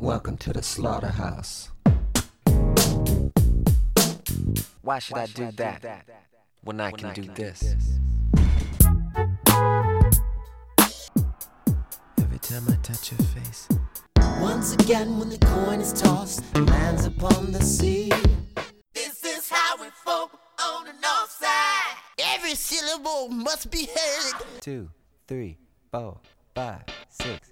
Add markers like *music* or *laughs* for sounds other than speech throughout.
Welcome to the slaughterhouse. Why should I do that when I can do this? Every time I touch your face, Once again, when the coin is tossed and lands upon the sea. This is how we folk on the north side. Every syllable must be heard. two, three, four, five, six,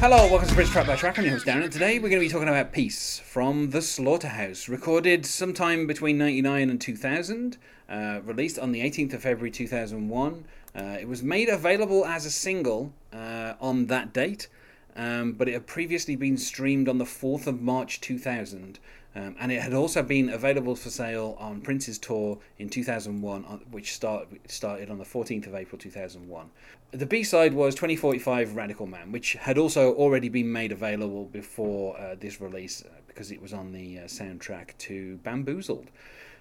Hello, welcome to Prince Track by Track. I'm your host Darren, and today we're going to be talking about Peace from the Slaughterhouse, recorded sometime between 99 and 2000, uh, released on the 18th of February 2001. Uh, it was made available as a single uh, on that date, um, but it had previously been streamed on the 4th of March 2000. Um, and it had also been available for sale on Prince's tour in 2001, which start, started on the 14th of April 2001. The B side was 2045 Radical Man, which had also already been made available before uh, this release uh, because it was on the uh, soundtrack to Bamboozled.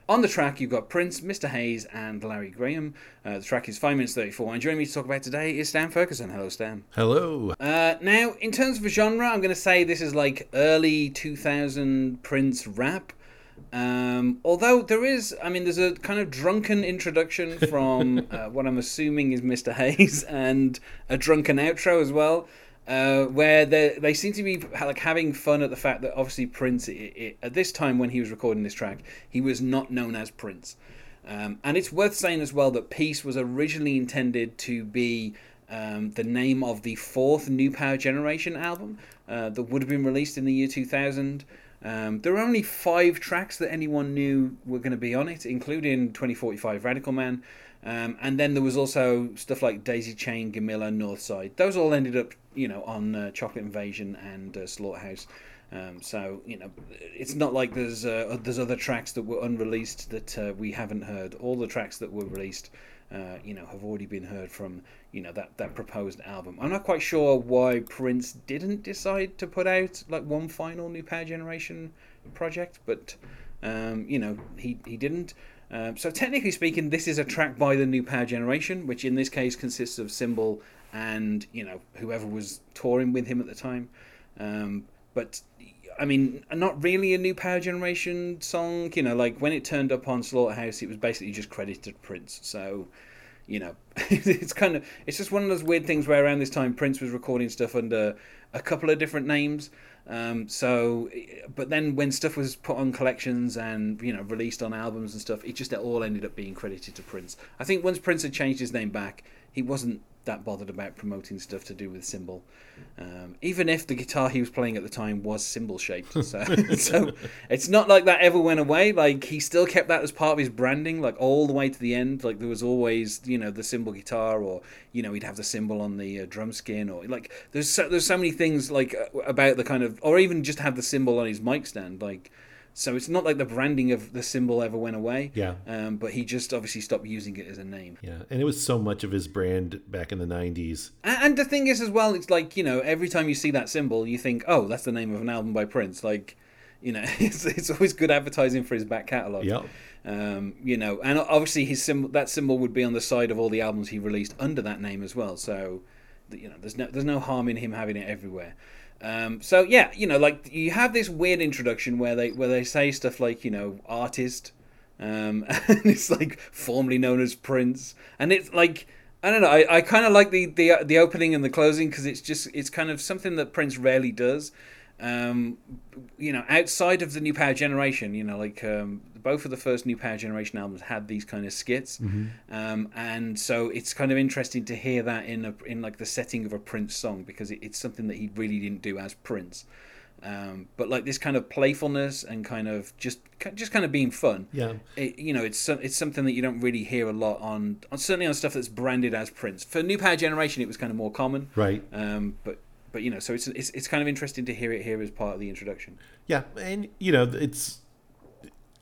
On the track, you've got Prince, Mr. Hayes, and Larry Graham. Uh, the track is 5 minutes 34, and joining me to talk about today is Stan Ferguson. Hello, Stan. Hello. Uh, now, in terms of a genre, I'm going to say this is like early 2000 Prince rap. Um, although there is, I mean, there's a kind of drunken introduction *laughs* from uh, what I'm assuming is Mr. Hayes and a drunken outro as well, uh, where they they seem to be like having fun at the fact that obviously Prince, i i at this time when he was recording this track, he was not known as Prince. Um, and it's worth saying as well that Peace was originally intended to be um, the name of the fourth New Power Generation album uh, that would have been released in the year 2000. Um, there were only five tracks that anyone knew were going to be on it, including 2045 Radical Man. Um, and then there was also stuff like Daisy Chain, Gamillah, Northside. Those all ended up, you know, on uh, Chocolate Invasion and uh, Slaughterhouse. Um, so you know, it's not like there's uh, there's other tracks that were unreleased that uh, we haven't heard. All the tracks that were released, uh, you know, have already been heard from you know that that proposed album. I'm not quite sure why Prince didn't decide to put out like one final New Power Generation project, but um, you know he he didn't. Um, so technically speaking, this is a track by the New Power Generation, which in this case consists of Symbol and you know whoever was touring with him at the time. Um, but I mean, not really a new Power Generation song. You know, like when it turned up on Slaughterhouse, it was basically just credited to Prince. So, you know, *laughs* it's kind of it's just one of those weird things where around this time Prince was recording stuff under a couple of different names. Um, so, but then when stuff was put on collections and you know released on albums and stuff, it just all ended up being credited to Prince. I think once Prince had changed his name back, he wasn't that bothered about promoting stuff to do with symbol, um, even if the guitar he was playing at the time was symbol shaped. *laughs* So, so it's not like that ever went away. Like he still kept that as part of his branding, like all the way to the end. Like there was always, you know, the symbol guitar, or you know, he'd have the symbol on the uh, drum skin, or like there's so, there's so many things like uh, about the kind of, or even just have the symbol on his mic stand, like. So it's not like the branding of the symbol ever went away. Yeah. Um, but he just obviously stopped using it as a name. Yeah, and it was so much of his brand back in the '90s. A- And the thing is, as well, it's like you know, every time you see that symbol, you think, "Oh, that's the name of an album by Prince." Like, you know, *laughs* it's, it's always good advertising for his back catalog. Yep. Um, you know, and obviously his symbol, that symbol would be on the side of all the albums he released under that name as well. So, you know, there's no there's no harm in him having it everywhere. Um, so yeah, you know, like you have this weird introduction where they where they say stuff like you know artist, um, *laughs* and it's like formerly known as Prince, and it's like I don't know, I, I kind of like the, the the opening and the closing because it's just it's kind of something that Prince rarely does. Um, you know, outside of the New Power Generation, you know, like um, both of the first New Power Generation albums had these kind of skits, um, and so it's kind of interesting to hear that in a, in like the setting of a Prince song because it, it's something that he really didn't do as Prince. Um, but like this kind of playfulness and kind of just just kind of being fun. Yeah. It, you know, it's it's something that you don't really hear a lot on, on certainly on stuff that's branded as Prince. For New Power Generation, it was kind of more common. Right. Um, but but you know, so it's, it's it's kind of interesting to hear it here as part of the introduction. Yeah, and you know, it's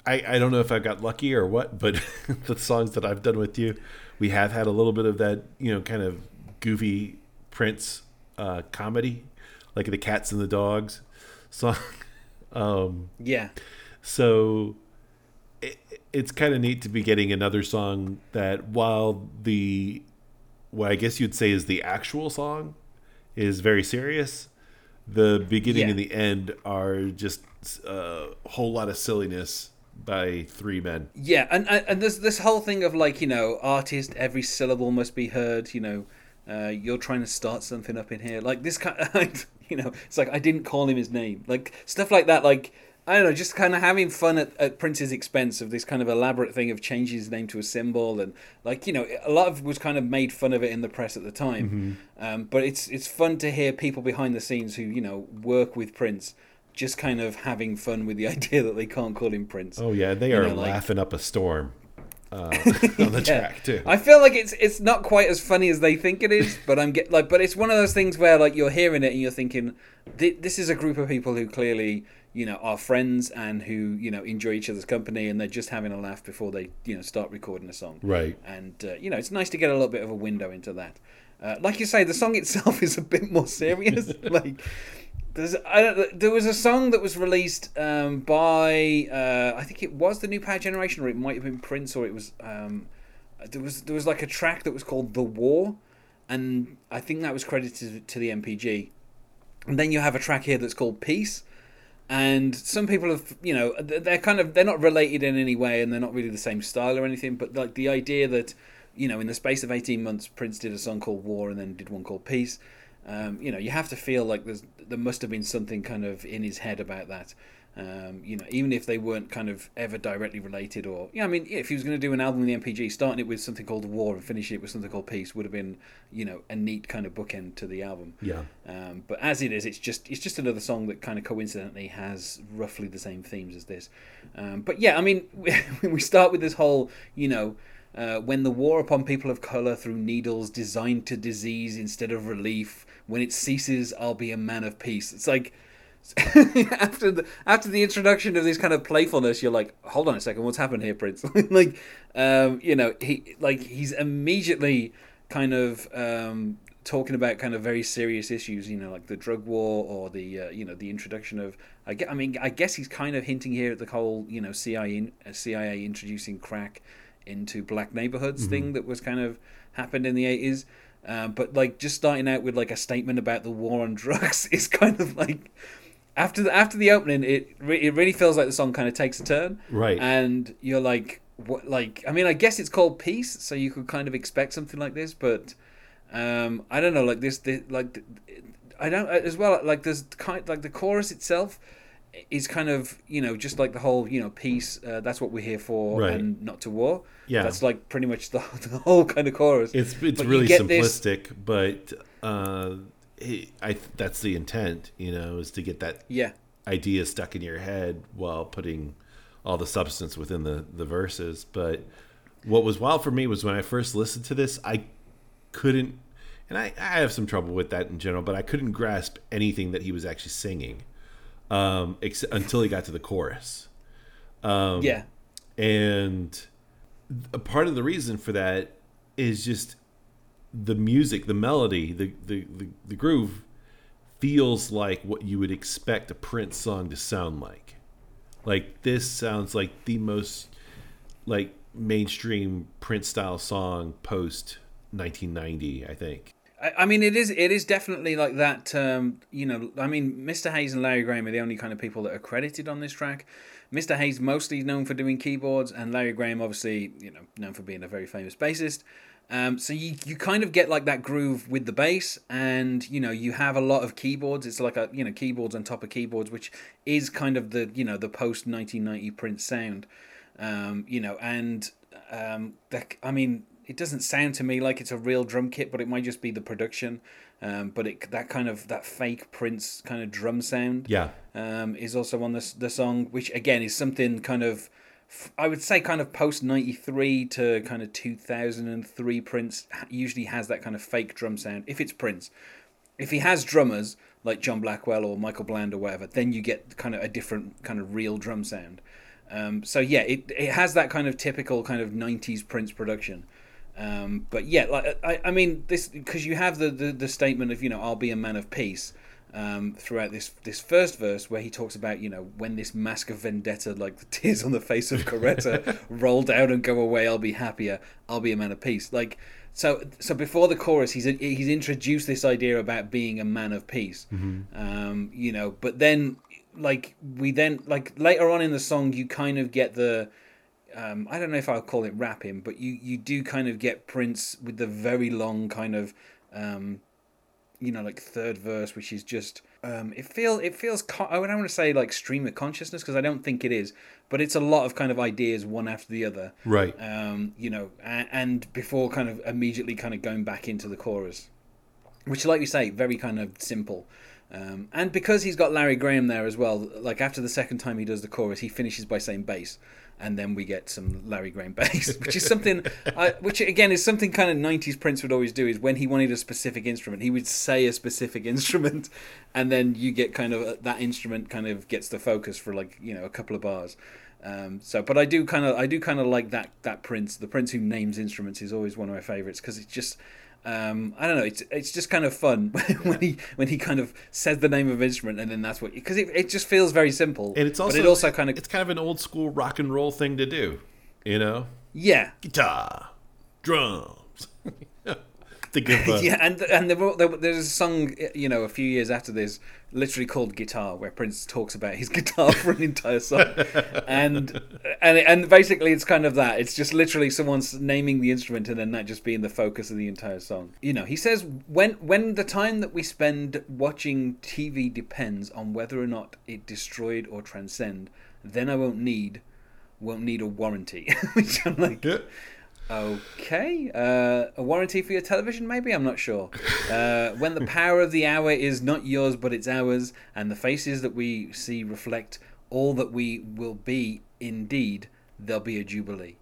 I I don't know if I got lucky or what, but *laughs* the songs that I've done with you, we have had a little bit of that, you know, kind of goofy Prince uh, comedy, like the Cats and the Dogs *laughs* song. Um, Yeah. so it, it's kind of neat to be getting another song that while the what I guess you'd say is the actual song is very serious. The beginning Yeah. and the end are just a whole lot of silliness by three men. Yeah, and and there's this whole thing of like you know, artist, every syllable must be heard. You know, uh, you're trying to start something up in here, like this kind. Of, *laughs* you know, it's like I didn't call him his name, like stuff like that. Like I don't know, just kind of having fun at, at Prince's expense of this kind of elaborate thing of changing his name to a symbol, and like you know, a lot of was kind of made fun of it in the press at the time. Um, but it's it's fun to hear people behind the scenes who you know work with Prince. Just kind of having fun with the *laughs* idea that they can't call him Prince. Oh yeah, they You are know, like- laughing up a storm uh, *laughs* *laughs* on the Yeah. track too. I feel like it's it's not quite as funny as they think it is, but I'm get like, but it's one of those things where like you're hearing it and you're thinking, this is a group of people who clearly you know are friends and who you know enjoy each other's company and they're just having a laugh before they you know start recording a song. Right. And uh, you know it's nice to get a little bit of a window into that. Uh, like you say, the song itself is a bit more serious. like there's, I there was a song that was released um, by uh, I think it was the New Power Generation, or it might have been Prince, or it was um, there was there was like a track that was called The War, and I think that was credited to the NPG. And then you have a track here that's called Peace, and some people have you know they're kind of they're not related in any way, and they're not really the same style or anything. But like the idea that you know in the space of eighteen months, Prince did a song called War, and then did one called Peace. Um, you know, you have to feel like there's there must have been something kind of in his head about that. Um, you know, even if they weren't kind of ever directly related, or yeah, I mean, if he was going to do an album in the NPG, starting it with something called War and finishing it with something called Peace would have been, you know, a neat kind of bookend to the album. Yeah. Um, but as it is, it's just it's just another song that kind of coincidentally has roughly the same themes as this. Um, but yeah, I mean, *laughs* we start with this whole, you know, uh, when the war upon people of color through needles designed to disease instead of relief, when it ceases, I'll be a man of peace. It's like *laughs* after the after the introduction of this kind of playfulness, you're like, hold on a second, what's happened here, Prince? *laughs* like, um, you know, he like he's immediately kind of um, talking about kind of very serious issues, you know, like the drug war or the uh, you know the introduction of. I, gue- I mean, I guess he's kind of hinting here at the whole you know CIA uh, CIA introducing crack into black neighborhoods thing that was kind of happened in the eighties. Um, but like just starting out with like a statement about the war on *laughs* drugs is kind of like after the after the opening, it re- it really feels like the song kind of takes a turn, Right. And you're like, what? Like, I mean, I guess it's called Peace, so you could kind of expect something like this, but um, I don't know, like this, this like I don't as well. Like there's kind like the chorus itself is kind of you know just like the whole you know peace. Uh, that's what we're here for, Right. and not to war. Yeah. that's like pretty much the, *laughs* the whole kind of chorus. It's it's But really get this- simplistic, but uh, it, I that's the intent, you know, is to get that yeah, idea stuck in your head while putting all the substance within the the verses. But what was wild for me was when I first listened to this, I couldn't, and I, I have some trouble with that in general, but I couldn't grasp anything that he was actually singing um, ex- until he got to the chorus. Um, yeah, and a part of the reason for that is just the music, the melody, the the, the, the groove feels like what you would expect a Prince song to sound like. Like this sounds like the most like mainstream Prince style song post 1990, I think. I, mean, it is it is definitely like that. Um, you know, I mean, Mr. Hayes and Larry Graham are the only kind of people that are credited on this track. Mr. Hayes mostly known for doing keyboards, and Larry Graham obviously, you know, known for being a very famous bassist. Um, so you, you kind of get like that groove with the bass, and you know you have a lot of keyboards. It's like a you know keyboards on top of keyboards, which is kind of the you know the post nineteen ninety Prince sound. Um, you know, and um, I mean, it doesn't sound to me like it's a real drum kit, but it might just be the production. Um, but it that kind of that fake Prince kind of drum sound Yeah. um, is also on the the song, which again is something kind of I would say kind of post ninety three to kind of two thousand and three. Prince usually has that kind of fake drum sound. If it's Prince, if he has drummers like John Blackwell or Michael Bland or whatever, then you get kind of a different kind of real drum sound. Um, so yeah, it it has that kind of typical kind of '90s Prince production. Um, but yeah, like I, I mean this because you have the, the the statement of you know I'll be a man of peace. um, throughout this this first verse where he talks about you know when this mask of vendetta like the *laughs* tears on the face of Coretta *laughs* roll down and go away I'll be happier. I'll be a man of peace. Like so so before the chorus he's he's introduced this idea about being a man of peace. Um, you know but then like we then like later on in the song you kind of get the um, I don't know if I'll call it rapping, but you, you do kind of get Prince with the very long kind of, um, you know, like third verse, which is just um, it feel it feels I don't want to say like stream of consciousness because I don't think it is, but it's a lot of kind of ideas one after the other, Right. um, you know, and, and before kind of immediately kind of going back into the chorus, which, like you say, very kind of simple. Um, and because he's got Larry Graham there as well, like after the second time he does the chorus, he finishes by saying bass, and then we get some Larry Graham *laughs* bass, which is something, I, which again is something kind of '90s Prince would always do. Is when he wanted a specific instrument, he would say a specific *laughs* instrument, and then you get kind of uh, that instrument kind of gets the focus for like you know a couple of bars. Um, so, but I do kind of, I do kind of like that that Prince. The Prince who names instruments is always one of my favorites because it's just, um, I don't know, it's it's just kind of fun *laughs* when he when he kind of says the name of instrument and then that's what because it, it just feels very simple. and it's also but it also kind of it's kind of an old school rock and roll thing to do, you know, yeah guitar, drums. *laughs* Of uh, *laughs* yeah, and and there, were- there, there's a song you know a few years after this, literally called "Guitar," where Prince talks about his *laughs* guitar for an entire song, and and and basically it's kind of that. It's just literally someone's naming the instrument and then that just being the focus of the entire song. You know, he says when when the time that we spend watching TV depends on whether or not it destroyed or transcend, then I won't need won't need a warranty. *laughs* Which I'm like. yeah. Okay. Uh, a warranty for your television, maybe? I'm not sure. Uh, when the *laughs* power of the hour is not yours, but it's ours, and the faces that we see reflect all that we will be, indeed, there'll be a jubilee.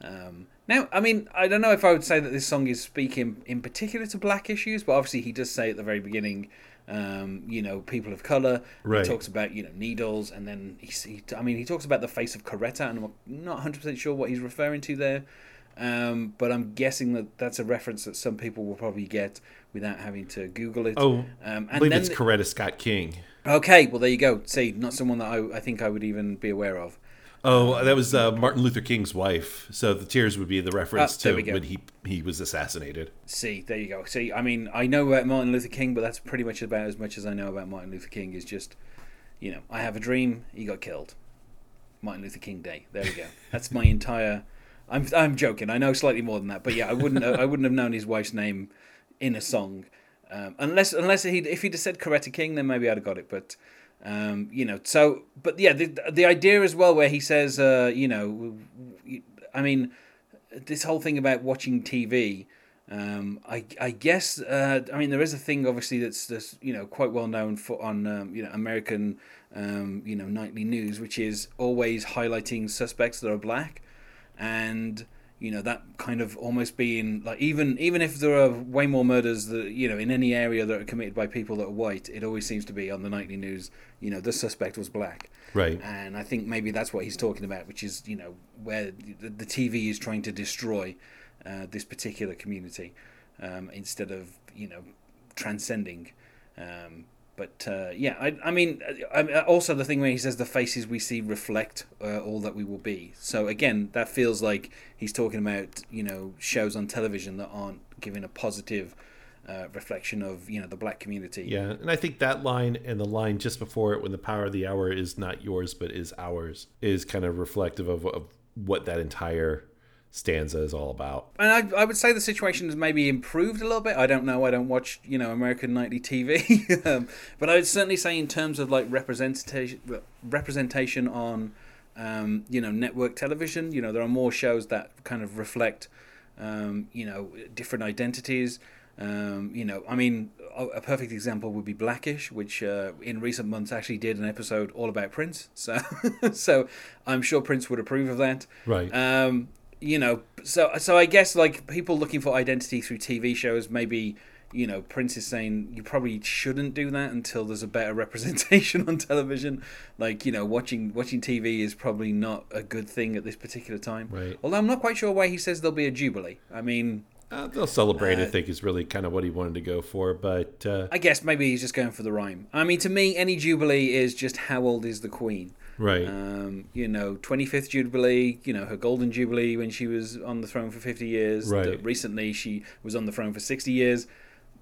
Um, now, I mean, I don't know if I would say that this song is speaking in particular to black issues, but obviously he does say at the very beginning, um, you know, people of color. Right. He talks about you know needles, and then he, he I mean, he talks about the face of Coretta, and I'm not 100 percent sure what he's referring to there. Um, but I'm guessing that that's a reference that some people will probably get without having to Google it. Oh, um, I believe then it's the- Coretta Scott King. okay. Well, there you go. See, not someone that I, I think I would even be aware of. Oh, that was uh, Martin Luther King's wife. So the tears would be the reference Ah, to when he he was assassinated. See, there you go. See, I mean, I know about Martin Luther King, but that's pretty much about as much as I know about Martin Luther King. Is just, you know, I have a dream. He got killed. Martin Luther King Day. There we go. That's my entire. I'm I'm joking. I know slightly more than that, but yeah, I wouldn't I wouldn't have known his wife's name in a song, um, unless unless he if he'd have said Coretta King, then maybe I'd have got it. But um, you know, so but yeah, the the idea as well where he says, uh, you know, I mean, this whole thing about watching TV. Um, I, I guess uh, I mean there is a thing obviously that's, that's you know quite well known for on um, you know American um, you know nightly news which is always highlighting suspects that are black and you know that kind of almost being like even even if there are way more murders that you know in any area that are committed by people that are white it always seems to be on the nightly news you know the suspect was black Right. and I think maybe that's what he's talking about, which is you know where the, the TV is trying to destroy uh, this particular community um, instead of you know transcending. Um, but uh, yeah, I, I mean, I, also the thing where he says the faces we see reflect uh, all that we will be. So again, that feels like he's talking about you know shows on television that aren't giving a positive uh, reflection of you know the black community. Yeah, and I think that line and the line just before it, when the power of the hour is not yours but is ours, is kind of reflective of, of what that entire stanza is all about. And I, I would say the situation has maybe improved a little bit. I don't know. I don't watch, you know, American nightly TV, *laughs* um, but I would certainly say in terms of like representation, representation on, um, you know, network television. You know, there are more shows that kind of reflect, um, you know, different identities. Um, you know, I mean, a, a perfect example would be Blackish, which uh, in recent months actually did an episode all about Prince. So, *laughs* so I'm sure Prince would approve of that. Right. Um, you know, so so I guess like people looking for identity through TV shows, maybe you know Prince is saying you probably shouldn't do that until there's a better *laughs* representation on television. Like you know, watching watching TV is probably not a good thing at this particular time. Right. Although I'm not quite sure why he says there'll be a jubilee. I mean, Uh, they'll celebrate. I Uh, think is really kind of what he wanted to go for, but uh, I guess maybe he's just going for the rhyme. I mean, to me, any jubilee is just how old is the queen. right. Um, you know, 25th Jubilee, you know, her golden Jubilee when she was on the throne for 50 years. Right. Recently, she was on the throne for 60 years.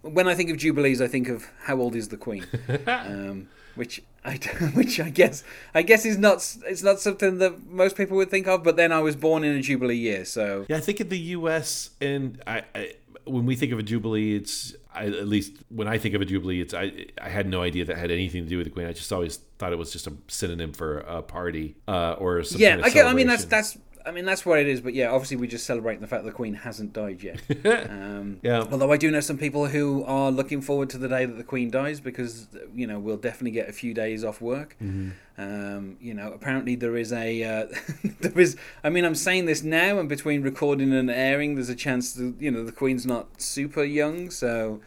When I think of Jubilees, I think of how old is the Queen, *laughs* um, which I *laughs* which I guess I guess is not it's not something that most people would think of. But then I was born in a Jubilee year, so Yeah, I think in the U.S. and I, I when we think of a jubilee, it's I, at least when I think of a jubilee, it's I I had no idea that had anything to do with the queen. I just always thought it was just a synonym for a party uh, or some yeah, kind of I get. I mean, that's that's. I mean, that's what it is. But yeah, obviously, we're just celebrating the fact that the Queen hasn't died yet. *laughs* um, Yeah. Although I do know some people who are looking forward to the day that the Queen dies because you know we'll definitely get a few days off work. Mm-hmm. Um, you know, apparently there is a uh, *laughs* there is. I mean, I'm saying this now, and between recording and airing, there's a chance that you know the Queen's not super young. So,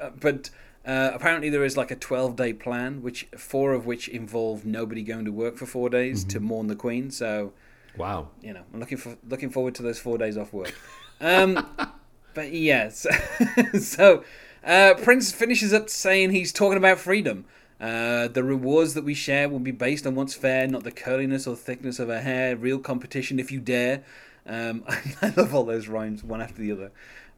uh, but. Uh, apparently there is like a 12 day plan which four of which involve nobody going to work for four days to mourn the queen so wow. you know, I'm looking for looking forward to those four days off work. Um, *laughs* but yes, *laughs* so uh, Prince finishes up saying he's talking about freedom. Uh, the rewards that we share will be based on what's fair, not the curliness or thickness of our hair. Real competition, if you dare. Um, *laughs* I love all those rhymes, one after the other.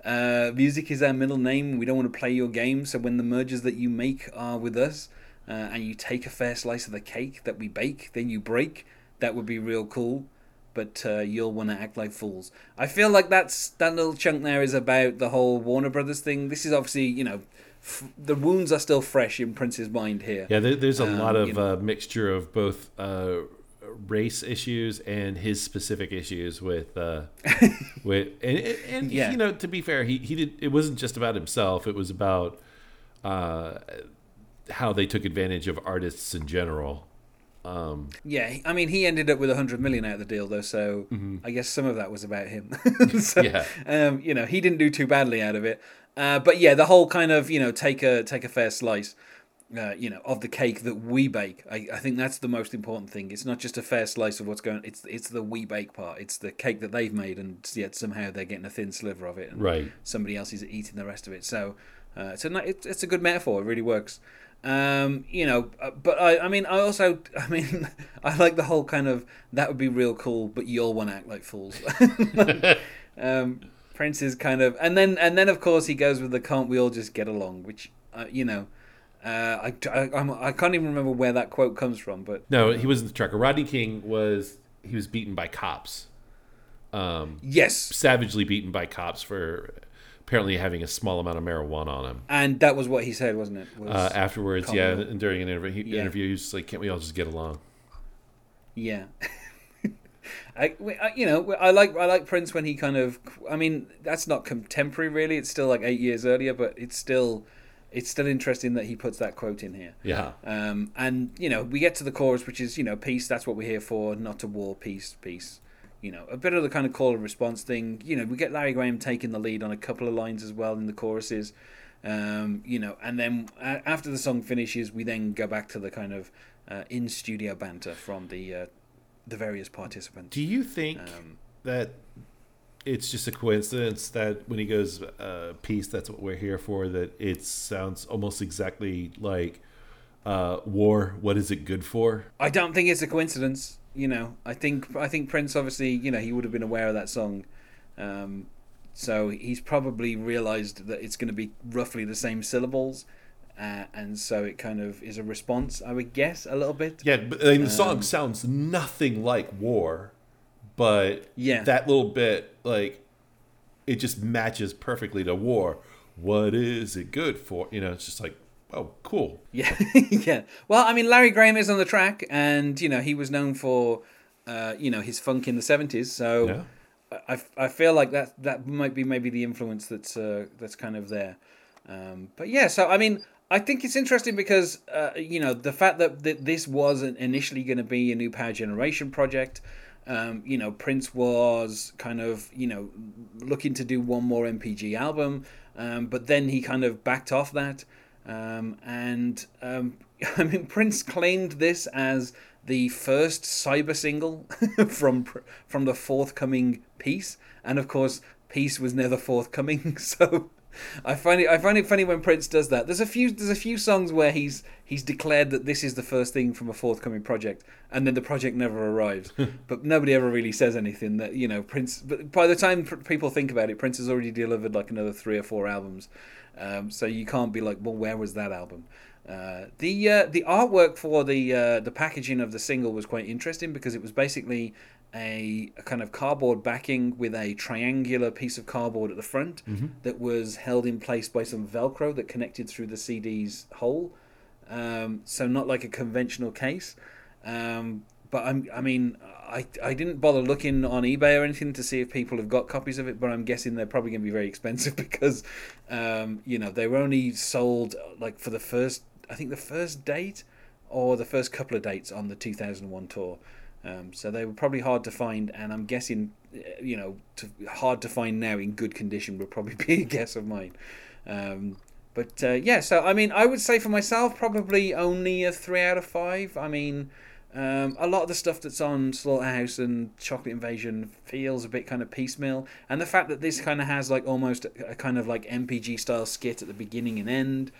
Uh, music is our middle name. We don't want to play your game. So when the mergers that you make are with us, uh, and you take a fair slice of the cake that we bake, then you break. That would be real cool but uh, you'll want to act like fools. I feel like that's that little chunk there is about the whole Warner Brothers thing. This is obviously, you know, f- the wounds are still fresh in Prince's mind here. Yeah, there, there's a Um, lot you of know. uh, mixture of both uh, race issues and his specific issues with uh, *laughs* with and, and, and Yeah. you know to be fair, he he did it wasn't just about himself. It was about uh, how they took advantage of artists in general. Um, Yeah, I mean, he ended up with a hundred million out of the deal, though. So I guess some of that was about him. *laughs* *laughs* so, Yeah. um, you know, he didn't do too badly out of it. Uh, but yeah, the whole kind of you know take a take a fair slice, uh, you know, of the cake that we bake. I, I think that's the most important thing. It's not just a fair slice of what's going. It's it's the we bake part. It's the cake that they've made, and yet somehow they're getting a thin sliver of it, and Right. somebody else is eating the rest of it. So uh, it's a it's, it's a good metaphor. It really works. Um, you know, uh, but I, I mean, I also, *laughs* I mean, I like the whole kind of that would be real cool, but you all want to act like fools. *laughs* um, Prince is kind of, and then and then of course he goes with the can't we all just get along, which uh, you know, uh, I, I I'm, I can't even remember where that quote comes from, but no, he wasn't the trucker. Rodney King was he was beaten by cops, um, yes, savagely beaten by cops for apparently having a small amount of marijuana on him. and that was what he said, wasn't it? Was, Uh, afterwards, yeah, and during an interview, he, Yeah. interview, he was like, "Can't we all just get along?" Yeah. *laughs* I, I- you know, I like I like Prince when he kind of. I mean, that's not contemporary, really. It's still like eight years earlier, but it's still, it's still interesting that he puts that quote in here. Yeah, Um, and you know, we get to the chorus, which is you know, peace. That's what we're here for, not to war. Peace, peace. You know, a bit of the kind of call and response thing. You know, we get Larry Graham taking the lead on a couple of lines as well in the choruses. Um, you know, and then a after the song finishes, we then go back to the kind of uh, in studio banter from the uh, the various participants. Do you think Um, that it's just a coincidence that when he goes uh, peace, that's what we're here for? That it sounds almost exactly like uh, war. What is it good for? I don't think it's a coincidence. You know, I think I think Prince obviously, you know, he would have been aware of that song, um, so he's probably realised that it's going to be roughly the same syllables, uh, and so it kind of is a response, I would guess, a little bit. Yeah, but I mean, the Um, song sounds nothing like war, but Yeah. that little bit, like, it just matches perfectly to war. What is it good for? You know, it's just like, oh, cool. Yeah, *laughs* yeah. Well, I mean, Larry Graham is on the track, and you know he was known for, uh, you know, his funk in the seventies. So Yeah. I, I feel like that that might be maybe the influence that's uh, that's kind of there. Um, but yeah, so I mean, I think it's interesting because uh, you know the fact that, that this wasn't initially going to be a new Power Generation project. Um, you know, Prince was kind of you know looking to do one more NPG album, um, but then he kind of backed off that. Um, and um, *laughs* I mean, Prince claimed this as the first cyber single *laughs* from from the forthcoming Peace, and of course, Peace was never forthcoming. *laughs* So I find it I find it funny when Prince does that. There's a few there's a few songs where he's he's declared that this is the first thing from a forthcoming project, and then the project never arrives. but nobody ever really says anything that you know Prince. But by the time pr- people think about it, Prince has already delivered like another three or four albums. Um, so you can't be like, well, where was that album? Uh, the uh, the artwork for the uh, the packaging of the single was quite interesting because it was basically a, a kind of cardboard backing with a triangular piece of cardboard at the front that was held in place by some Velcro that connected through the CD's hole. Um, so not like a conventional case. Um, but I'm, I mean, I, I didn't bother looking on eBay or anything to see if people have got copies of it, but I'm guessing they're probably going to be very expensive *laughs* because, um, you know, they were only sold like for the first, I think the first date or the first couple of dates on the 2001 tour. Um, so they were probably hard to find, and I'm guessing, uh, you know, to, hard to find now in good condition would probably *laughs* be a guess of mine. Um, but uh, yeah, so I mean, I would say for myself, probably only a three out of five. I mean, um, a lot of the stuff that's on Slaughterhouse and Chocolate Invasion feels a bit kind of piecemeal, and the fact that this kind of has like almost a, a kind of like NPG style skit at the beginning and end,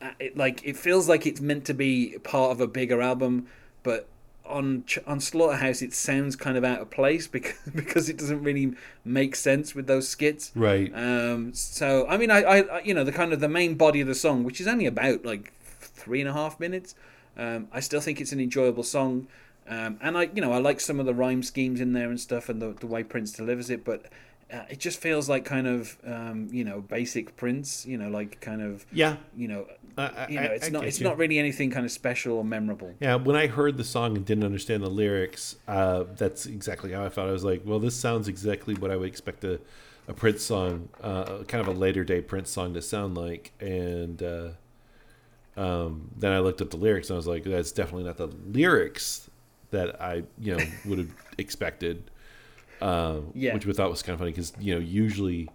uh, it like it feels like it's meant to be part of a bigger album, but on Ch- on Slaughterhouse it sounds kind of out of place *laughs* because because it doesn't really make sense with those skits. Right. Um, so I mean, I, I, you know, the kind of the main body of the song, which is only about like three and a half minutes. Um, I still think it's an enjoyable song, um, and I, you know, I like some of the rhyme schemes in there and stuff, and the the way Prince delivers it. But uh, it just feels like kind of, um, you know, basic Prince. You know, like kind of, Yeah. you know, I- I- you know, I- it's I not, get it's you. not really anything kind of special or memorable. Yeah, when I heard the song and didn't understand the lyrics, uh, that's exactly how I felt. I was like, well, this sounds exactly what I would expect a, a Prince song, uh, kind of a later day Prince song to sound like. And uh, um, then I looked at the lyrics and I was like, that's definitely not the lyrics that I, you know, *laughs* would have expected. Um, Yeah. Which we thought was kind of funny because, you know, usually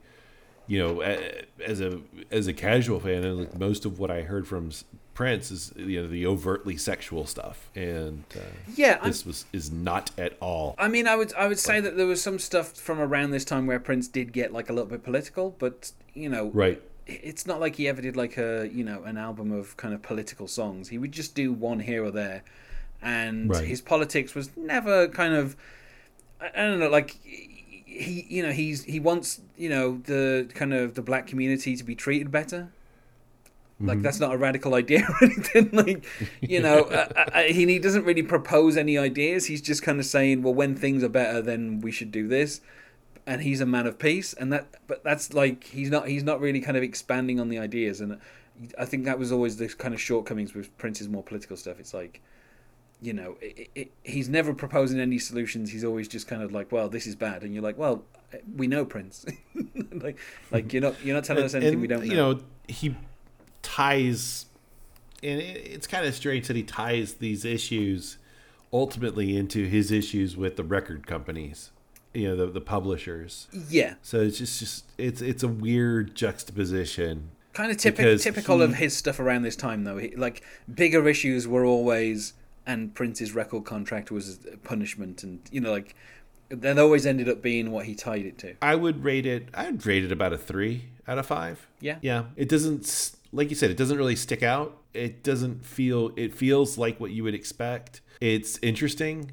you know, as a as a casual fan, and like most of what I heard from Prince is you know the overtly sexual stuff, and uh, Yeah, I'm- this was is not at all. I mean, I would I would say that there was some stuff from around this time where Prince did get like a little bit political, but you know, Right. It's not like he ever did like a you know an album of kind of political songs. He would just do one here or there, and Right. his politics was never kind of I, don't know like he you know he's he wants you know the kind of the black community to be treated better. Like that's not a radical *laughs* idea or anything. Like you know *laughs* uh, uh, he, he doesn't really propose any ideas. He's just kind of saying well when things are better then we should do this and he's a man of peace and that but that's like he's not he's not really kind of expanding on the ideas and i think that was always the kind of shortcomings with prince's more political stuff. It's like you know it, it, he's never proposing any solutions. He's always just kind of like well this is bad and you're like well we know prince. *laughs* Like like you're not you're not telling us anything And, we don't know you know, he ties, and it, it's kind of strange that he ties these issues ultimately into his issues with the record companies, you know, the the publishers. yeah So it's just, just it's it's a weird juxtaposition. kind of typical typical he- of his stuff around this time though he, like bigger issues were always and prince's record contract was a punishment and you know like that always ended up being what he tied it to I would rate it. I'd rate it about a three out of five. Yeah. yeah. It doesn't, like you said, it doesn't really stick out. It doesn't feel. It feels like what you would expect. It's interesting,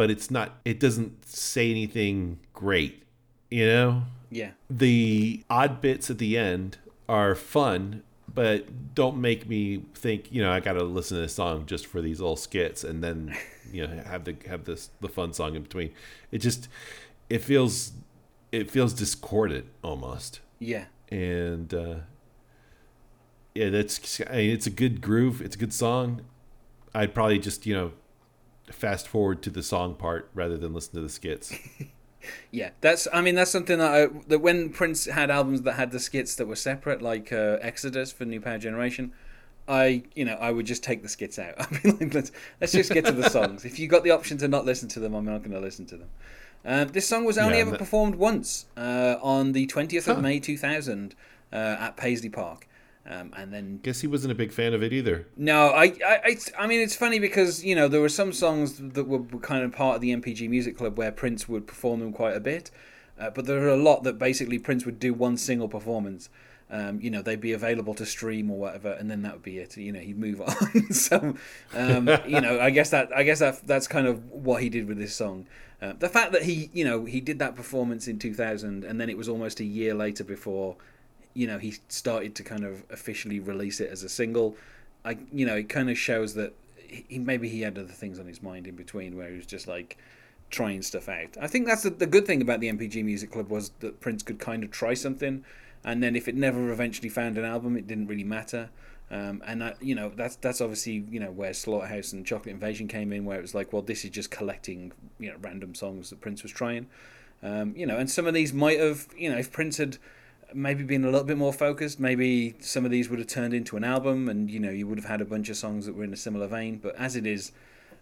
but it's not. It doesn't say anything great. You know, yeah the odd bits at the end are fun, but don't make me think. You know, I got to listen to this song just for these little skits, and then *laughs* you know have the have this the fun song in between. It just it feels it feels discordant almost, yeah and uh, yeah, that's I mean, it's a good groove. It's a good song. I'd probably just you know fast forward to the song part rather than listen to the skits. *laughs* yeah that's i mean that's something that I, that when prince had albums that had the skits that were separate like uh, exodus for new power generation I, you know, I would just take the skits out. *laughs* I mean, like, let's let's just get to the songs. If you got the option to not listen to them, I'm not going to listen to them. Um, this song was only Yeah, ever that- performed once uh, on the 20th of Huh. May 2000 uh, at Paisley Park, um, and then Guess he wasn't a big fan of it either. no, I, I, I, I mean, it's funny because you know there were some songs that were, were kind of part of the NPG Music Club where Prince would perform them quite a bit. Uh, but there are a lot that basically Prince would do one single performance. Um, you know, they'd be available to stream or whatever, and then that would be it. You know, he'd move *laughs* on. so, um, you know, I guess that I guess that that's kind of what he did with this song. Uh, the fact that he, you know, he did that performance in 2000, and then it was almost a year later before, you know, he started to kind of officially release it as a single. I, you know, it kind of shows that he maybe he had other things on his mind in between, where he was just like trying stuff out. I think that's the, the good thing about the NPG Music Club was that Prince could kind of try something, and then if it never eventually found an album, it didn't really matter. Um, and you know that's that's obviously you know where Slaughterhouse and Chocolate Invasion came in, where it was like, well, this is just collecting you know random songs that Prince was trying, um, you know, and some of these might have you know if Prince had maybe been a little bit more focused, maybe some of these would have turned into an album, and you know you would have had a bunch of songs that were in a similar vein. But as it is,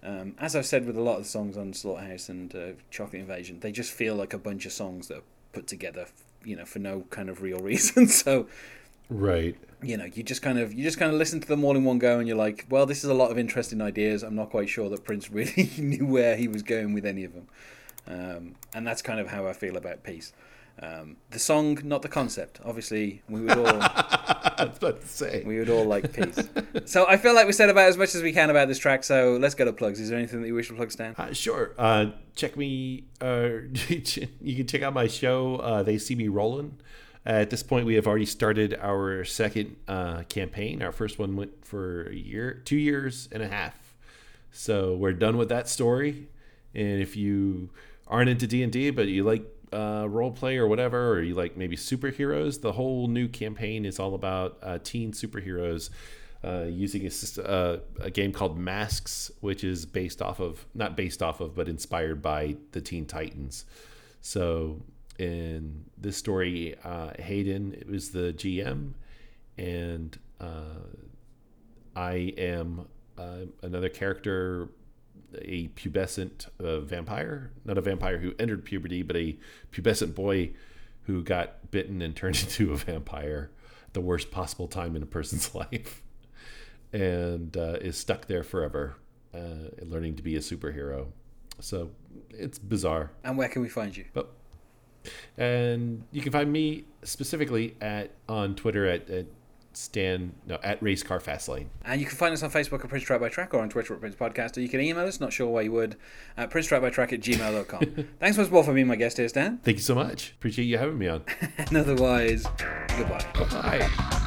um, as I've said with a lot of the songs on Slaughterhouse and uh, Chocolate Invasion, they just feel like a bunch of songs that are put together, you know, for no kind of real *laughs* reason. so, Right. you know, you just kind of you just kind of listen to them all in one go, and you're like, well, this is a lot of interesting ideas. I'm not quite sure that Prince really *laughs* knew where he was going with any of them, um, and that's kind of how I feel about Peace. Um, the song, not the concept. Obviously, we would all *laughs* I was about to say. we would all like peace. so I feel like we said about as much as we can about this track. So let's go to plugs. Is there anything that you wish to plug, Stan? Uh, sure. Uh, check me. Uh, *laughs* you can check out my show. Uh, they see me rolling. At this point, we have already started our second uh, campaign. Our first one went for a year, two years and a half. So we're done with that story. And if you aren't into D and D, but you like uh, role play or whatever, or you like maybe superheroes, the whole new campaign is all about uh, teen superheroes uh, using a, uh, a game called Masks, which is based off of not based off of, but inspired by the Teen Titans. So in this story, uh, Hayden was the GM, and uh, I am another character, a pubescent uh, vampire, not a vampire who entered puberty, but a pubescent boy who got bitten and *laughs* turned into a vampire at the worst possible time in a person's *laughs* life and uh, is stuck there forever, uh, learning to be a superhero. So it's bizarre. And where can we find you? But and you can find me specifically at on Twitter at, at Stan no at Race Car Fastlane. And you can find us on Facebook at Prince Track by Track or on Twitter at Prince Podcast. Or you can email us, not sure why you would, at Prince Track by Track at gmail.com. *laughs* Thanks once more for being my guest here, Stan. Thank you so much. Appreciate you having me on. *laughs* And otherwise, goodbye. Bye.